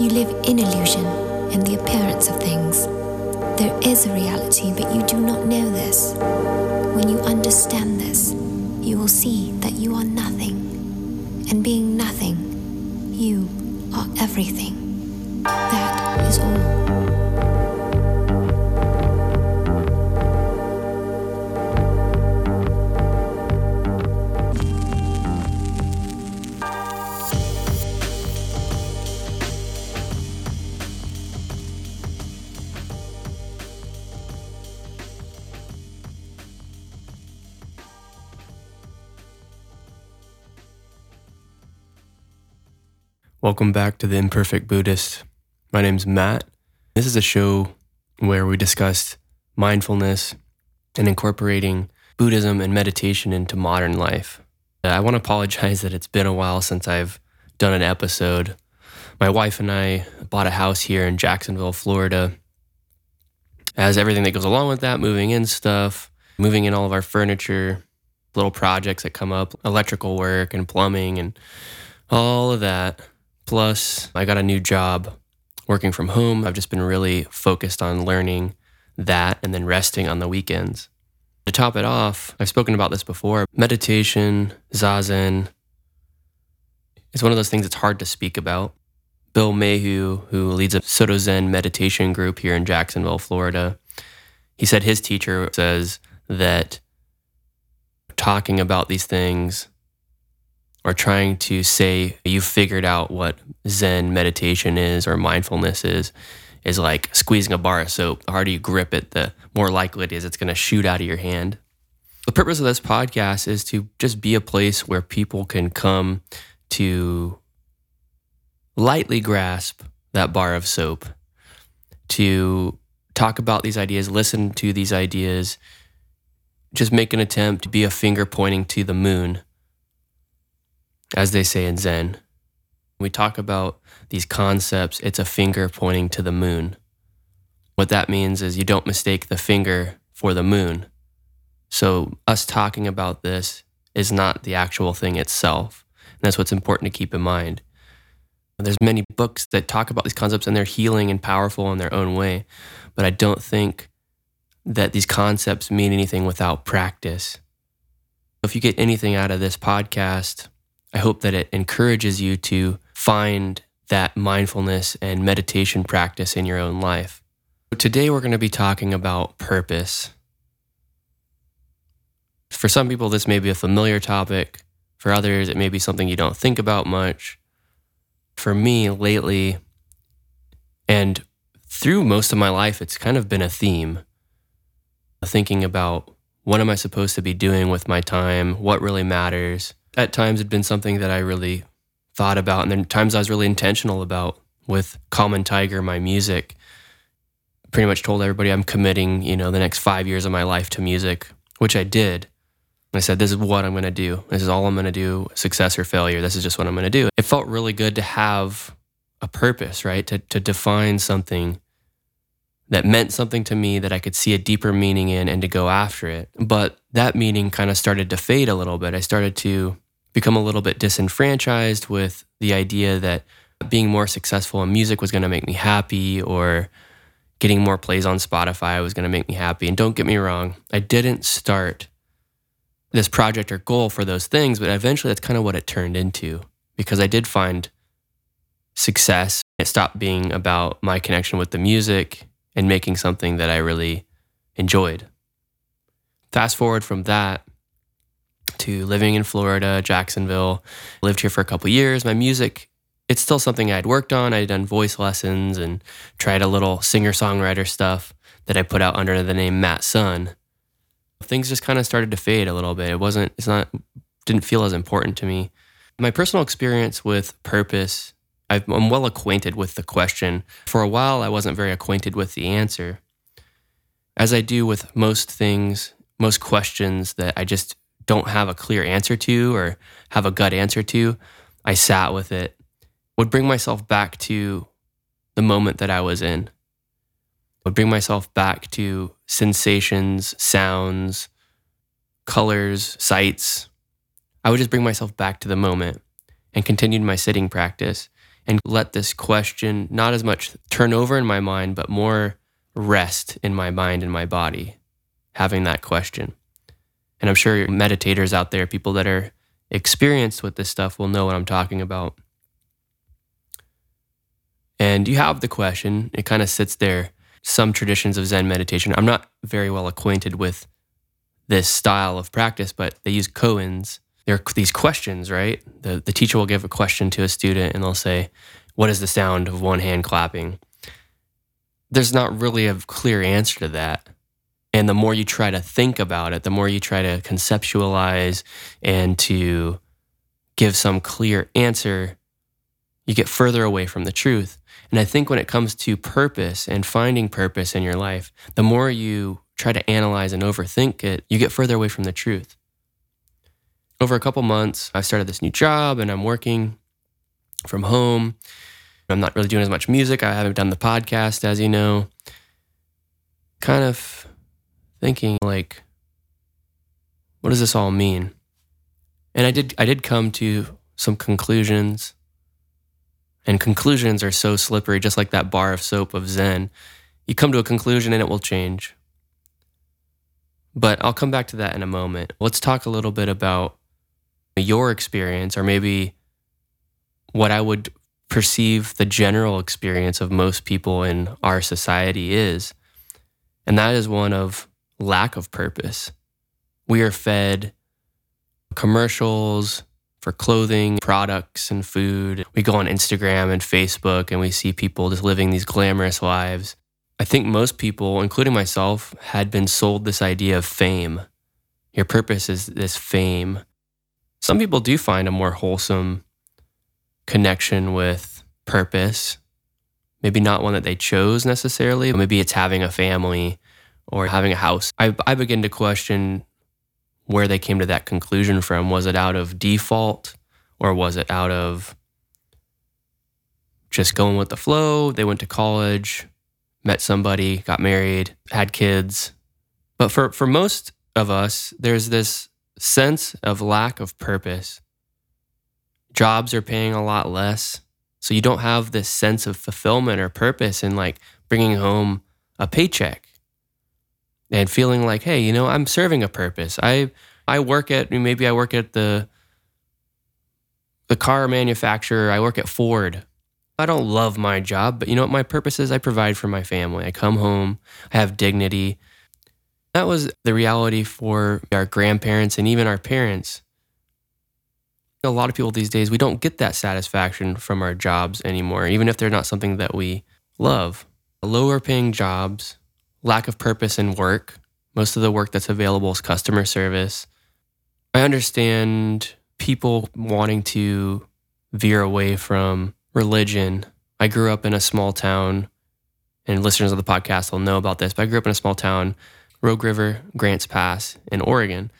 You live in illusion, in the appearance of things. There is a reality, but you do not know this. When you understand this, you will see that you are nothing. And being nothing, you are everything. That is all. Welcome back to The Imperfect Buddhist. My name's Matt. This is a show where we discuss mindfulness and incorporating Buddhism and meditation into modern life. Uh, I want to apologize that it's been a while since I've done an episode. My wife and I bought a house here in Jacksonville, Florida. As everything that goes along with that, moving in stuff, moving in all of our furniture, little projects that come up, electrical work and plumbing and all of that. Plus, I got a new job working from home. I've just been really focused on learning that and then resting on the weekends. To top it off, I've spoken about this before. Meditation, zazen, is one of those things that's hard to speak about. Bill Mayhew, who leads a Soto Zen meditation group here in Jacksonville, Florida, he said his teacher says that talking about these things or trying to say you figured out what Zen meditation is or mindfulness is, is like squeezing a bar of soap. The harder you grip it, the more likely it is it's going to shoot out of your hand. The purpose of this podcast is to just be a place where people can come to lightly grasp that bar of soap, to talk about these ideas, listen to these ideas, just make an attempt to be a finger pointing to the moon as they say in Zen. We talk about these concepts, it's a finger pointing to the moon. What that means is you don't mistake the finger for the moon. So, us talking about this is not the actual thing itself. And that's what's important to keep in mind. There's many books that talk about these concepts and they're healing and powerful in their own way, but I don't think that these concepts mean anything without practice. If you get anything out of this podcast, I hope that it encourages you to find that mindfulness and meditation practice in your own life. Today, we're going to be talking about purpose. For some people, this may be a familiar topic. For others, it may be something you don't think about much. For me, lately, and through most of my life, it's kind of been a theme thinking about what am I supposed to be doing with my time? What really matters? At times had been something that I really thought about, and then times I was really intentional about with Common Tiger, my music. Pretty much told everybody I'm committing, you know, the next five years of my life to music, which I did. I said, this is what I'm going to do. This is all I'm going to do, success or failure. This is just what I'm going to do. It felt really good to have a purpose, right? To, to define something that meant something to me that I could see a deeper meaning in and to go after it. But that meaning kind of started to fade a little bit. I started to become a little bit disenfranchised with the idea that being more successful in music was going to make me happy or getting more plays on Spotify was going to make me happy. And don't get me wrong, I didn't start this project or goal for those things, but eventually that's kind of what it turned into because I did find success. It stopped being about my connection with the music and making something that I really enjoyed. Fast forward from that to living in Florida, Jacksonville. Lived here for a couple years. My music, it's still something I'd worked on. I'd done voice lessons and tried a little singer songwriter stuff that I put out under the name Matt Sun. Things just kind of started to fade a little bit. It wasn't, it's not, didn't feel as important to me. My personal experience with purpose, I'm well acquainted with the question. For a while, I wasn't very acquainted with the answer. As I do with most things, most questions that I just don't have a clear answer to or have a gut answer to, I sat with it, would bring myself back to the moment that I was in, would bring myself back to sensations, sounds, colors, sights. I would just bring myself back to the moment and continued my sitting practice and let this question not as much turn over in my mind, but more rest in my mind and my body, having that question. And I'm sure meditators out there, people that are experienced with this stuff, will know what I'm talking about. And you have the question, it kind of sits there. Some traditions of Zen meditation, I'm not very well acquainted with this style of practice, but they use koans. There are these questions, right? The, the teacher will give a question to a student and they'll say, What is the sound of one hand clapping? There's not really a clear answer to that. And the more you try to think about it, the more you try to conceptualize and to give some clear answer, you get further away from the truth. And I think when it comes to purpose and finding purpose in your life, the more you try to analyze and overthink it, you get further away from the truth. Over a couple months, I started this new job and I'm working from home. I'm not really doing as much music. I haven't done the podcast, as you know. Kind of thinking like, what does this all mean? And I did I did come to some conclusions. And conclusions are so slippery, just like that bar of soap of Zen. You come to a conclusion and it will change. But I'll come back to that in a moment. Let's talk a little bit about your experience, or maybe what I would perceive the general experience of most people in our society is. And that is one of lack of purpose. We are fed commercials for clothing, products, and food. We go on Instagram and Facebook and we see people just living these glamorous lives. I think most people, including myself, had been sold this idea of fame. Your purpose is this fame. Some people do find a more wholesome connection with purpose. Maybe not one that they chose necessarily. Maybe it's having a family or having a house. I, I begin to question where they came to that conclusion from. Was it out of default or was it out of just going with the flow? They went to college, met somebody, got married, had kids. But for, for most of us, there's this sense of lack of purpose. Jobs are paying a lot less. So you don't have this sense of fulfillment or purpose in like bringing home a paycheck and feeling like, hey, you know, I'm serving a purpose. I I work at maybe I work at the the car manufacturer. I work at Ford. I don't love my job, but you know what my purpose is? I provide for my family. I come home, I have dignity. That was the reality for our grandparents and even our parents. A lot of people these days, we don't get that satisfaction from our jobs anymore, even if they're not something that we love. Lower paying jobs, lack of purpose in work. Most of the work that's available is customer service. I understand people wanting to veer away from religion. I grew up in a small town, and listeners of the podcast will know about this, but I grew up in a small town, Rogue River, Grants Pass in Oregon.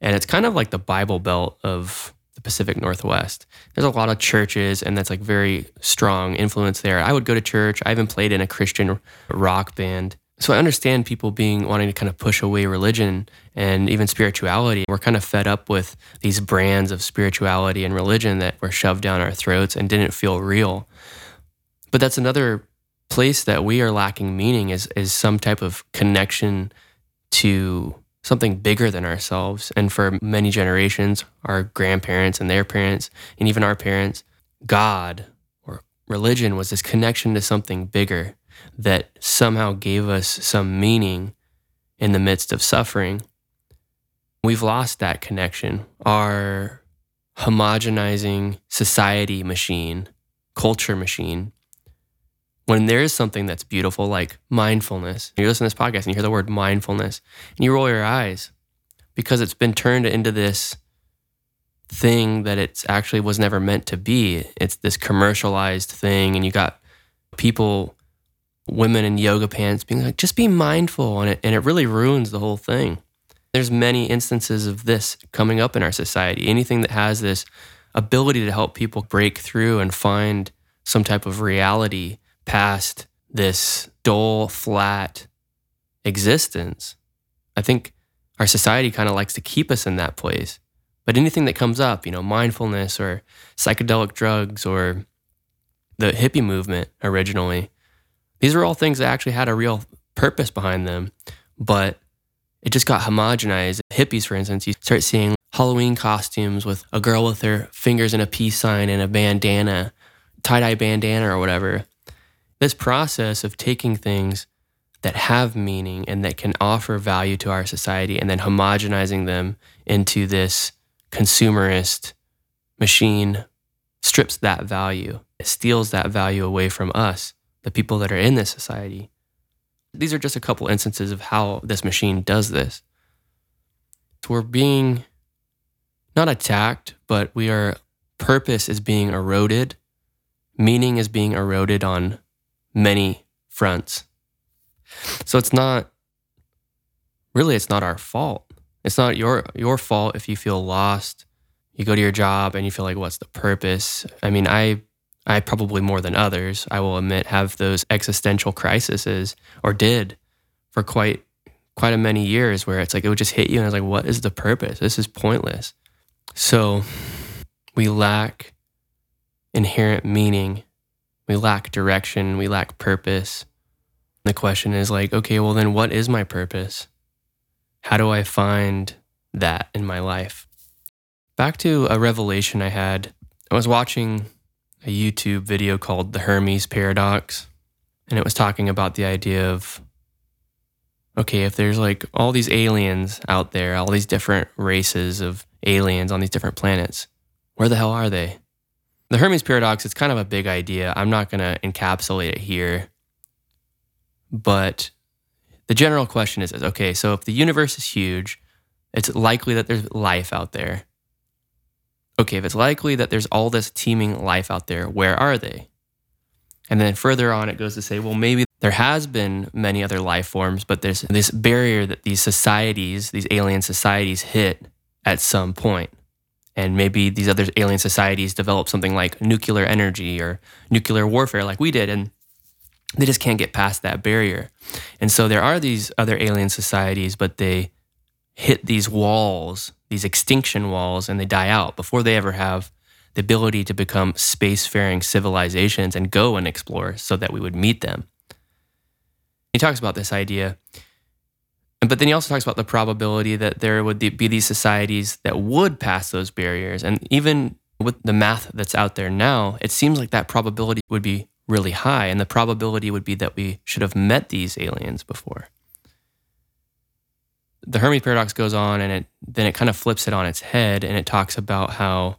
And it's kind of like the Bible Belt of the Pacific Northwest. There's a lot of churches, and that's like very strong influence there. I would go to church. I even played in a Christian rock band. So I understand people being wanting to kind of push away religion and even spirituality. We're kind of fed up with these brands of spirituality and religion that were shoved down our throats and didn't feel real. But that's another place that we are lacking meaning is is some type of connection to something bigger than ourselves. And for many generations, our grandparents and their parents, and even our parents, God or religion was this connection to something bigger that somehow gave us some meaning in the midst of suffering. We've lost that connection. Our homogenizing society machine, culture machine, when there is something that's beautiful, like mindfulness, you listen to this podcast and you hear the word mindfulness, and you roll your eyes because it's been turned into this thing that it actually was never meant to be. It's this commercialized thing, and you got people women in yoga pants being like, just be mindful. And it, and it really ruins the whole thing. There's many instances of this coming up in our society. Anything that has this ability to help people break through and find some type of reality past this dull, flat existence. I think our society kind of likes to keep us in that place. But anything that comes up, you know, mindfulness or psychedelic drugs or the hippie movement originally. These are all things that actually had a real purpose behind them, but it just got homogenized. Hippies, for instance, you start seeing Halloween costumes with a girl with her fingers in a peace sign and a bandana, tie dye bandana or whatever. This process of taking things that have meaning and that can offer value to our society and then homogenizing them into this consumerist machine strips that value. It steals that value away from us, the people that are in this society. These are just a couple instances of how this machine does this. So We're being not attacked, but we are purpose is being eroded, meaning is being eroded on many fronts. So it's not really it's not our fault. It's not your your fault if you feel lost. You go to your job and you feel like what's the purpose? I mean, I I probably more than others, I will admit, have those existential crises or did for quite quite a many years where it's like it would just hit you and I was like, what is the purpose? This is pointless. So we lack inherent meaning. We lack direction. We lack purpose. The question is like, okay, well, then what is my purpose? How do I find that in my life? Back to a revelation I had. I was watching a YouTube video called The Fermi's Paradox, and it was talking about the idea of okay, if there's like all these aliens out there, all these different races of aliens on these different planets. Where the hell are they? The Fermi's paradox is kind of a big idea. I'm not going to encapsulate it here. But the general question is, is okay, so if the universe is huge, it's likely that there's life out there. Okay, if it's likely that there's all this teeming life out there, where are they? And then further on, it goes to say, well, maybe there has been many other life forms, but there's this barrier that these societies, these alien societies hit at some point. And maybe these other alien societies develop something like nuclear energy or nuclear warfare like we did. And they just can't get past that barrier. And so there are these other alien societies, but they hit these walls, these extinction walls, and they die out before they ever have the ability to become spacefaring civilizations and go and explore so that we would meet them. He talks about this idea but then he also talks about the probability that there would be these societies that would pass those barriers. And even with the math that's out there now, it seems like that probability would be really high. And the probability would be that we should have met these aliens before. The Fermi's paradox goes on and it then it kind of flips it on its head and it talks about how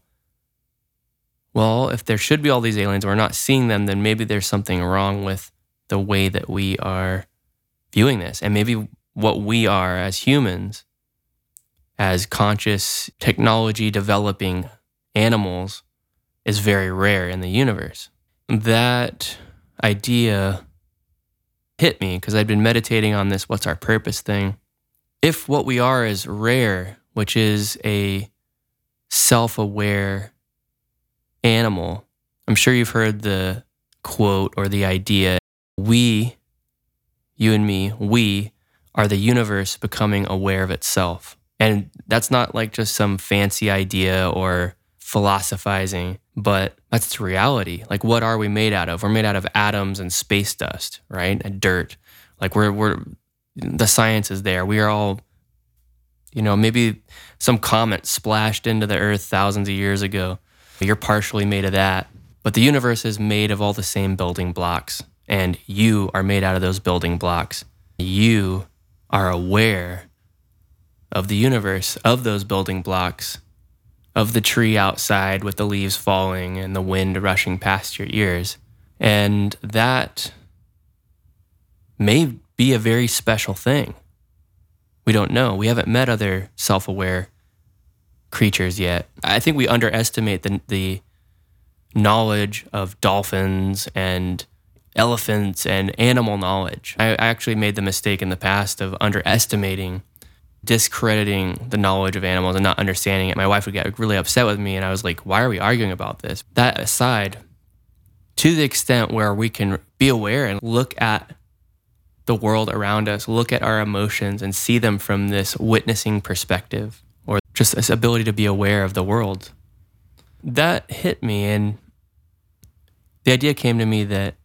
well, if there should be all these aliens, we're not seeing them, then maybe there's something wrong with the way that we are viewing this. And maybe what we are as humans, as conscious technology developing animals, is very rare in the universe. That idea hit me because I'd been meditating on this what's our purpose thing. If what we are is rare, which is a self aware animal, I'm sure you've heard the quote or the idea we, you and me, we are the universe becoming aware of itself. And that's not like just some fancy idea or philosophizing, but that's the reality. Like, what are we made out of? We're made out of atoms and space dust, right? And dirt. Like, we're, we're, the science is there. We are all, you know, maybe some comet splashed into the earth thousands of years ago. You're partially made of that. But the universe is made of all the same building blocks, and you are made out of those building blocks. You are aware of the universe, of those building blocks, of the tree outside with the leaves falling and the wind rushing past your ears. And that may be a very special thing. We don't know. We haven't met other self aware creatures yet. I think we underestimate the, the knowledge of dolphins and elephants and animal knowledge. I actually made the mistake in the past of underestimating, discrediting the knowledge of animals and not understanding it. My wife would get really upset with me, and I was like, why are we arguing about this? That aside, to the extent where we can be aware and look at the world around us, look at our emotions and see them from this witnessing perspective or just this ability to be aware of the world. That hit me and the idea came to me that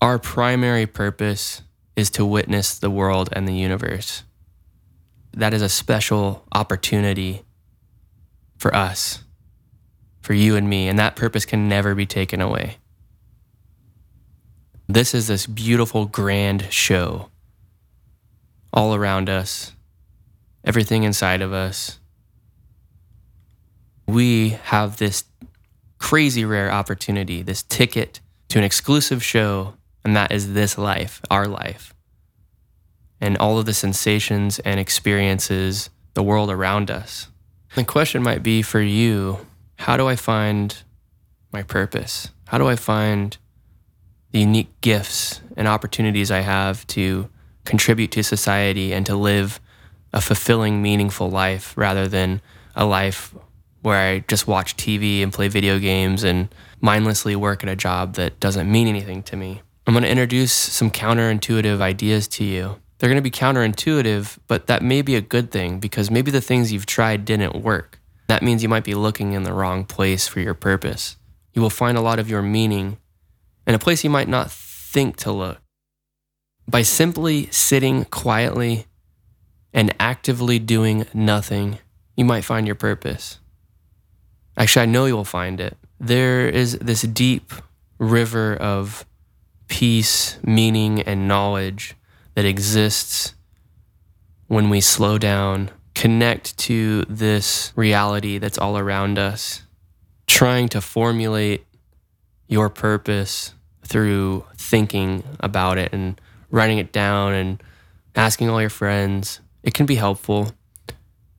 our primary purpose is to witness the world and the universe. That is a special opportunity for us, for you and me, and that purpose can never be taken away. This is this beautiful, grand show all around us, everything inside of us. We have this crazy rare opportunity, this ticket to an exclusive show, and that is this life, our life. And all of the sensations and experiences, the world around us. The question might be for you how do I find my purpose? How do I find the unique gifts and opportunities I have to contribute to society and to live a fulfilling, meaningful life rather than a life where I just watch TV and play video games and mindlessly work at a job that doesn't mean anything to me. I'm going to introduce some counterintuitive ideas to you. They're going to be counterintuitive, but that may be a good thing because maybe the things you've tried didn't work. That means you might be looking in the wrong place for your purpose. You will find a lot of your meaning in a place you might not think to look. By simply sitting quietly and actively doing nothing, you might find your purpose. Actually, I know you'll find it. There is this deep river of peace, meaning, and knowledge that exists when we slow down, connect to this reality that's all around us, trying to formulate your purpose through thinking about it and writing it down and asking all your friends. It can be helpful,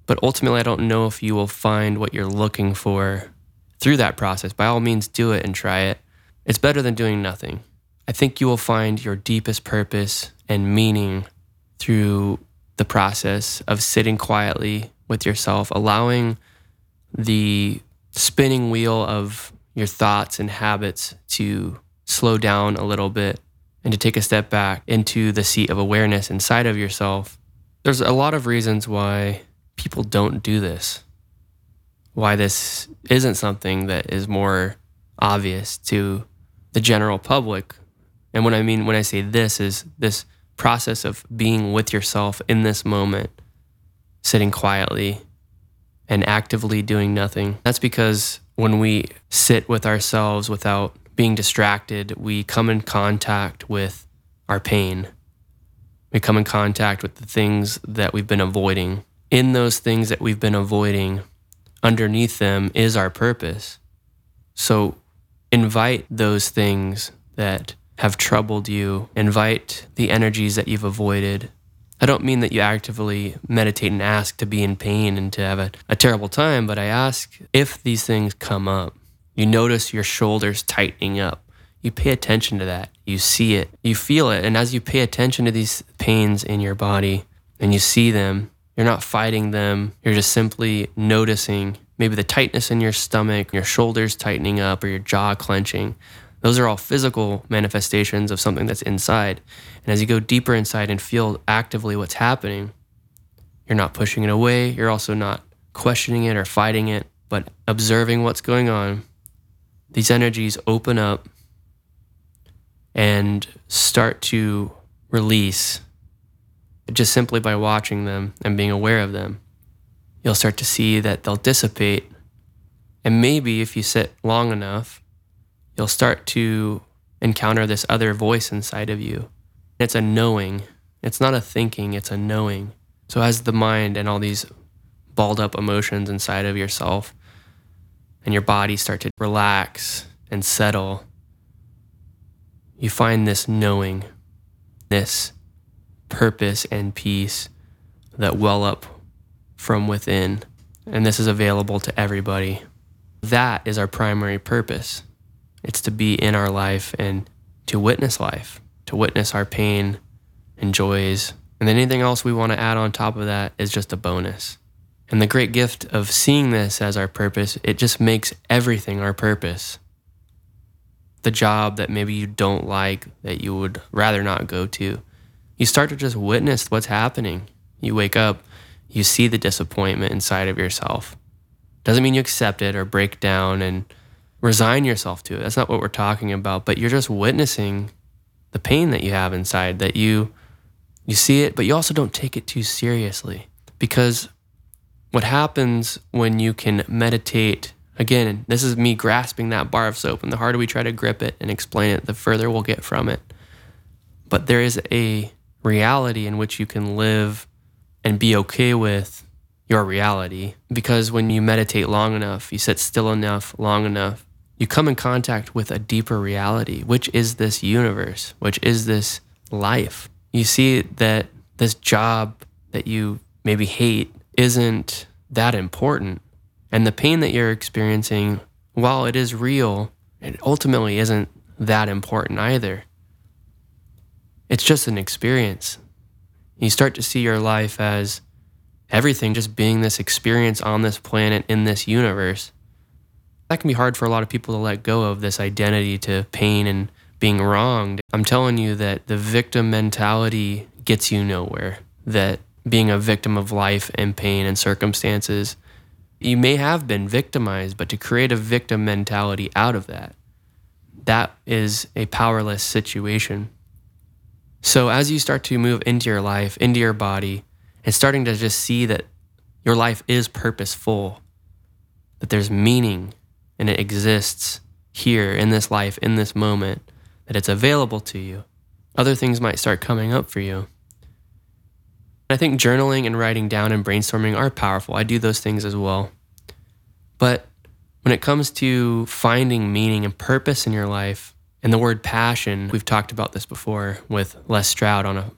but ultimately, I don't know if you will find what you're looking for through that process. By all means, do it and try it. It's better than doing nothing. I think you will find your deepest purpose and meaning through the process of sitting quietly with yourself, allowing the spinning wheel of your thoughts and habits to slow down a little bit and to take a step back into the seat of awareness inside of yourself. There's a lot of reasons why people don't do this, why this isn't something that is more obvious to the general public. And what I mean when I say this is this process of being with yourself in this moment, sitting quietly and actively doing nothing. That's because when we sit with ourselves without being distracted, we come in contact with our pain. We come in contact with the things that we've been avoiding. In those things that we've been avoiding, underneath them is our purpose. So invite those things that have troubled you, invite the energies that you've avoided. I don't mean that you actively meditate and ask to be in pain and to have a, a terrible time, but I ask if these things come up, you notice your shoulders tightening up. You pay attention to that. You see it. You feel it. And as you pay attention to these pains in your body and you see them, you're not fighting them. You're just simply noticing maybe the tightness in your stomach, your shoulders tightening up, or your jaw clenching. Those are all physical manifestations of something that's inside. And as you go deeper inside and feel actively what's happening, you're not pushing it away. You're also not questioning it or fighting it, but observing what's going on these energies open up and start to release just simply by watching them and being aware of them. You'll start to see that they'll dissipate. And maybe if you sit long enough, you'll start to encounter this other voice inside of you. It's a knowing, it's not a thinking, it's a knowing. So, as the mind and all these balled up emotions inside of yourself and your body start to relax and settle, you find this knowing, this purpose and peace that well up from within. And this is available to everybody. That is our primary purpose. It's to be in our life and to witness life, to witness our pain and joys. And then anything else we want to add on top of that is just a bonus. And the great gift of seeing this as our purpose, it just makes everything our purpose. The job that maybe you don't like, that you would rather not go to, you start to just witness what's happening. You wake up, you see the disappointment inside of yourself. Doesn't mean you accept it or break down and resign yourself to it. That's not what we're talking about, but you're just witnessing the pain that you have inside that you you see it, but you also don't take it too seriously because what happens when you can meditate again, this is me grasping that bar of soap and the harder we try to grip it and explain it, the further we'll get from it. But there is a reality in which you can live and be okay with your reality because when you meditate long enough, you sit still enough, long enough, you come in contact with a deeper reality, which is this universe, which is this life. You see that this job that you maybe hate isn't that important. And the pain that you're experiencing, while it is real, it ultimately isn't that important either. It's just an experience. You start to see your life as everything just being this experience on this planet in this universe. That can be hard for a lot of people to let go of this identity to pain and being wronged. I'm telling you that the victim mentality gets you nowhere. That being a victim of life and pain and circumstances, you may have been victimized, but to create a victim mentality out of that, that is a powerless situation. So as you start to move into your life, into your body, and starting to just see that your life is purposeful, that there's meaning and it exists here in this life, in this moment, that it's available to you, other things might start coming up for you. I think journaling and writing down and brainstorming are powerful. I do those things as well. But when it comes to finding meaning and purpose in your life, and the word passion, we've talked about this before with Les Stroud on a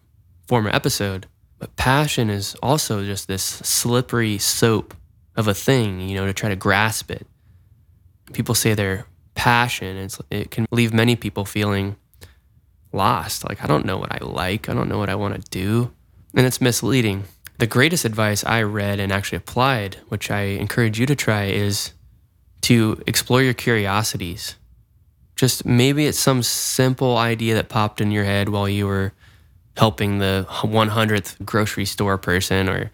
former episode, but passion is also just this slippery soap of a thing, you know, to try to grasp it. People say they're passion, it's, it can leave many people feeling lost. Like, I don't know what I like, I don't know what I want to do. And it's misleading. The greatest advice I read and actually applied, which I encourage you to try, is to explore your curiosities just maybe it's some simple idea that popped in your head while you were helping the 100th grocery store person or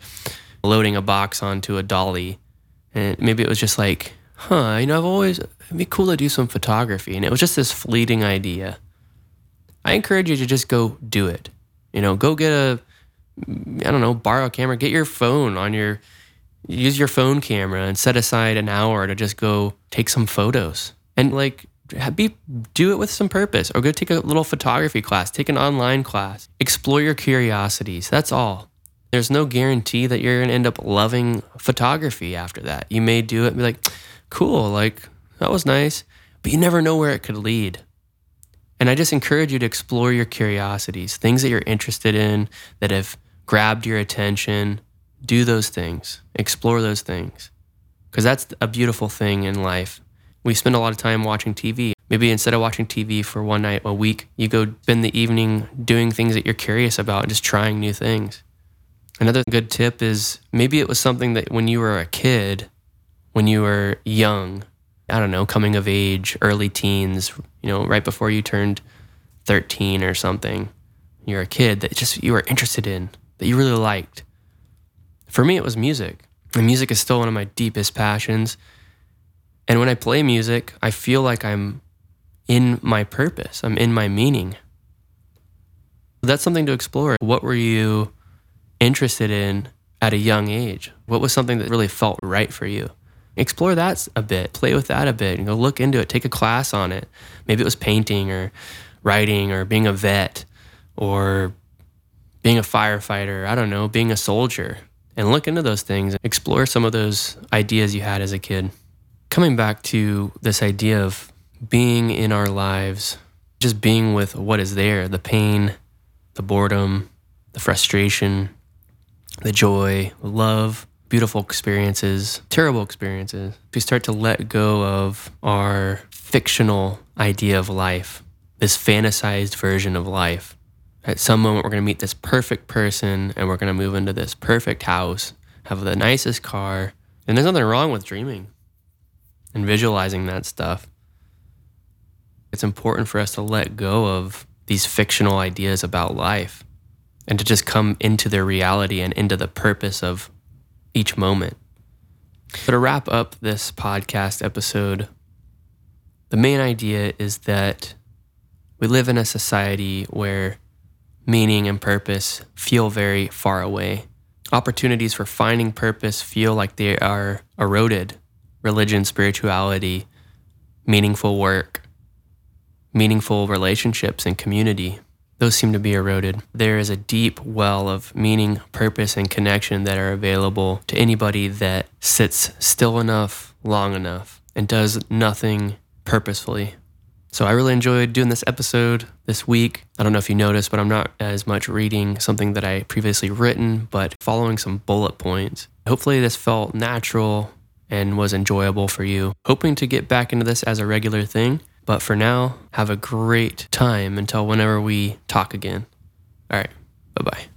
loading a box onto a dolly. And maybe it was just like, huh, you know, I've always, it'd be cool to do some photography. And it was just this fleeting idea. I encourage you to just go do it. You know, go get a, I don't know, borrow a camera, get your phone on your, use your phone camera and set aside an hour to just go take some photos. And like, be do it with some purpose or go take a little photography class take an online class explore your curiosities that's all there's no guarantee that you're going to end up loving photography after that you may do it and be like cool like that was nice. But you never know where it could lead. And i just encourage you to explore your curiosities things that you're interested in that have grabbed your attention. Do those things. Explore those things. Because that's a beautiful thing in life. We spend a lot of time watching TV. Maybe instead of watching TV for one night a week, you go spend the evening doing things that you're curious about and just trying new things. Another good tip is maybe it was something that when you were a kid, when you were young, I don't know, coming of age, early teens, you know, right before you turned 13 or something, you're a kid that just you were interested in, that you really liked. For me, it was music. And music is still one of my deepest passions. And when I play music, I feel like I'm in my purpose, I'm in my meaning. That's something to explore. What were you interested in at a young age? What was something that really felt right for you? Explore that a bit, play with that a bit, and go look into it, take a class on it. Maybe it was painting or writing or being a vet or being a firefighter, I don't know, being a soldier. And look into those things, explore some of those ideas you had as a kid coming back to this idea of being in our lives, just being with what is there the pain, the boredom, the frustration, the joy, the love, beautiful experiences, terrible experiences. if We start to let go of our fictional idea of life, this fantasized version of life. At some moment, we're going to meet this perfect person and we're going to move into this perfect house, have the nicest car. And there's nothing wrong with dreaming and visualizing that stuff. It's important for us to let go of these fictional ideas about life and to just come into their reality and into the purpose of each moment. So, to wrap up this podcast episode, The main idea is that we live in a society where meaning and purpose feel very far away. Opportunities for finding purpose feel like they are eroded. Religion, spirituality, meaningful work, meaningful relationships, and community. Those seem to be eroded. There is a deep well of meaning, purpose, and connection that are available to anybody that sits still enough, long enough, and does nothing purposefully. So I really enjoyed doing this episode this week. I don't know if you noticed, but I'm not as much reading something that I previously written, but following some bullet points. Hopefully this felt natural and was enjoyable for you. Hoping to get back into this as a regular thing, but for now, have a great time until whenever we talk again. All right, bye bye.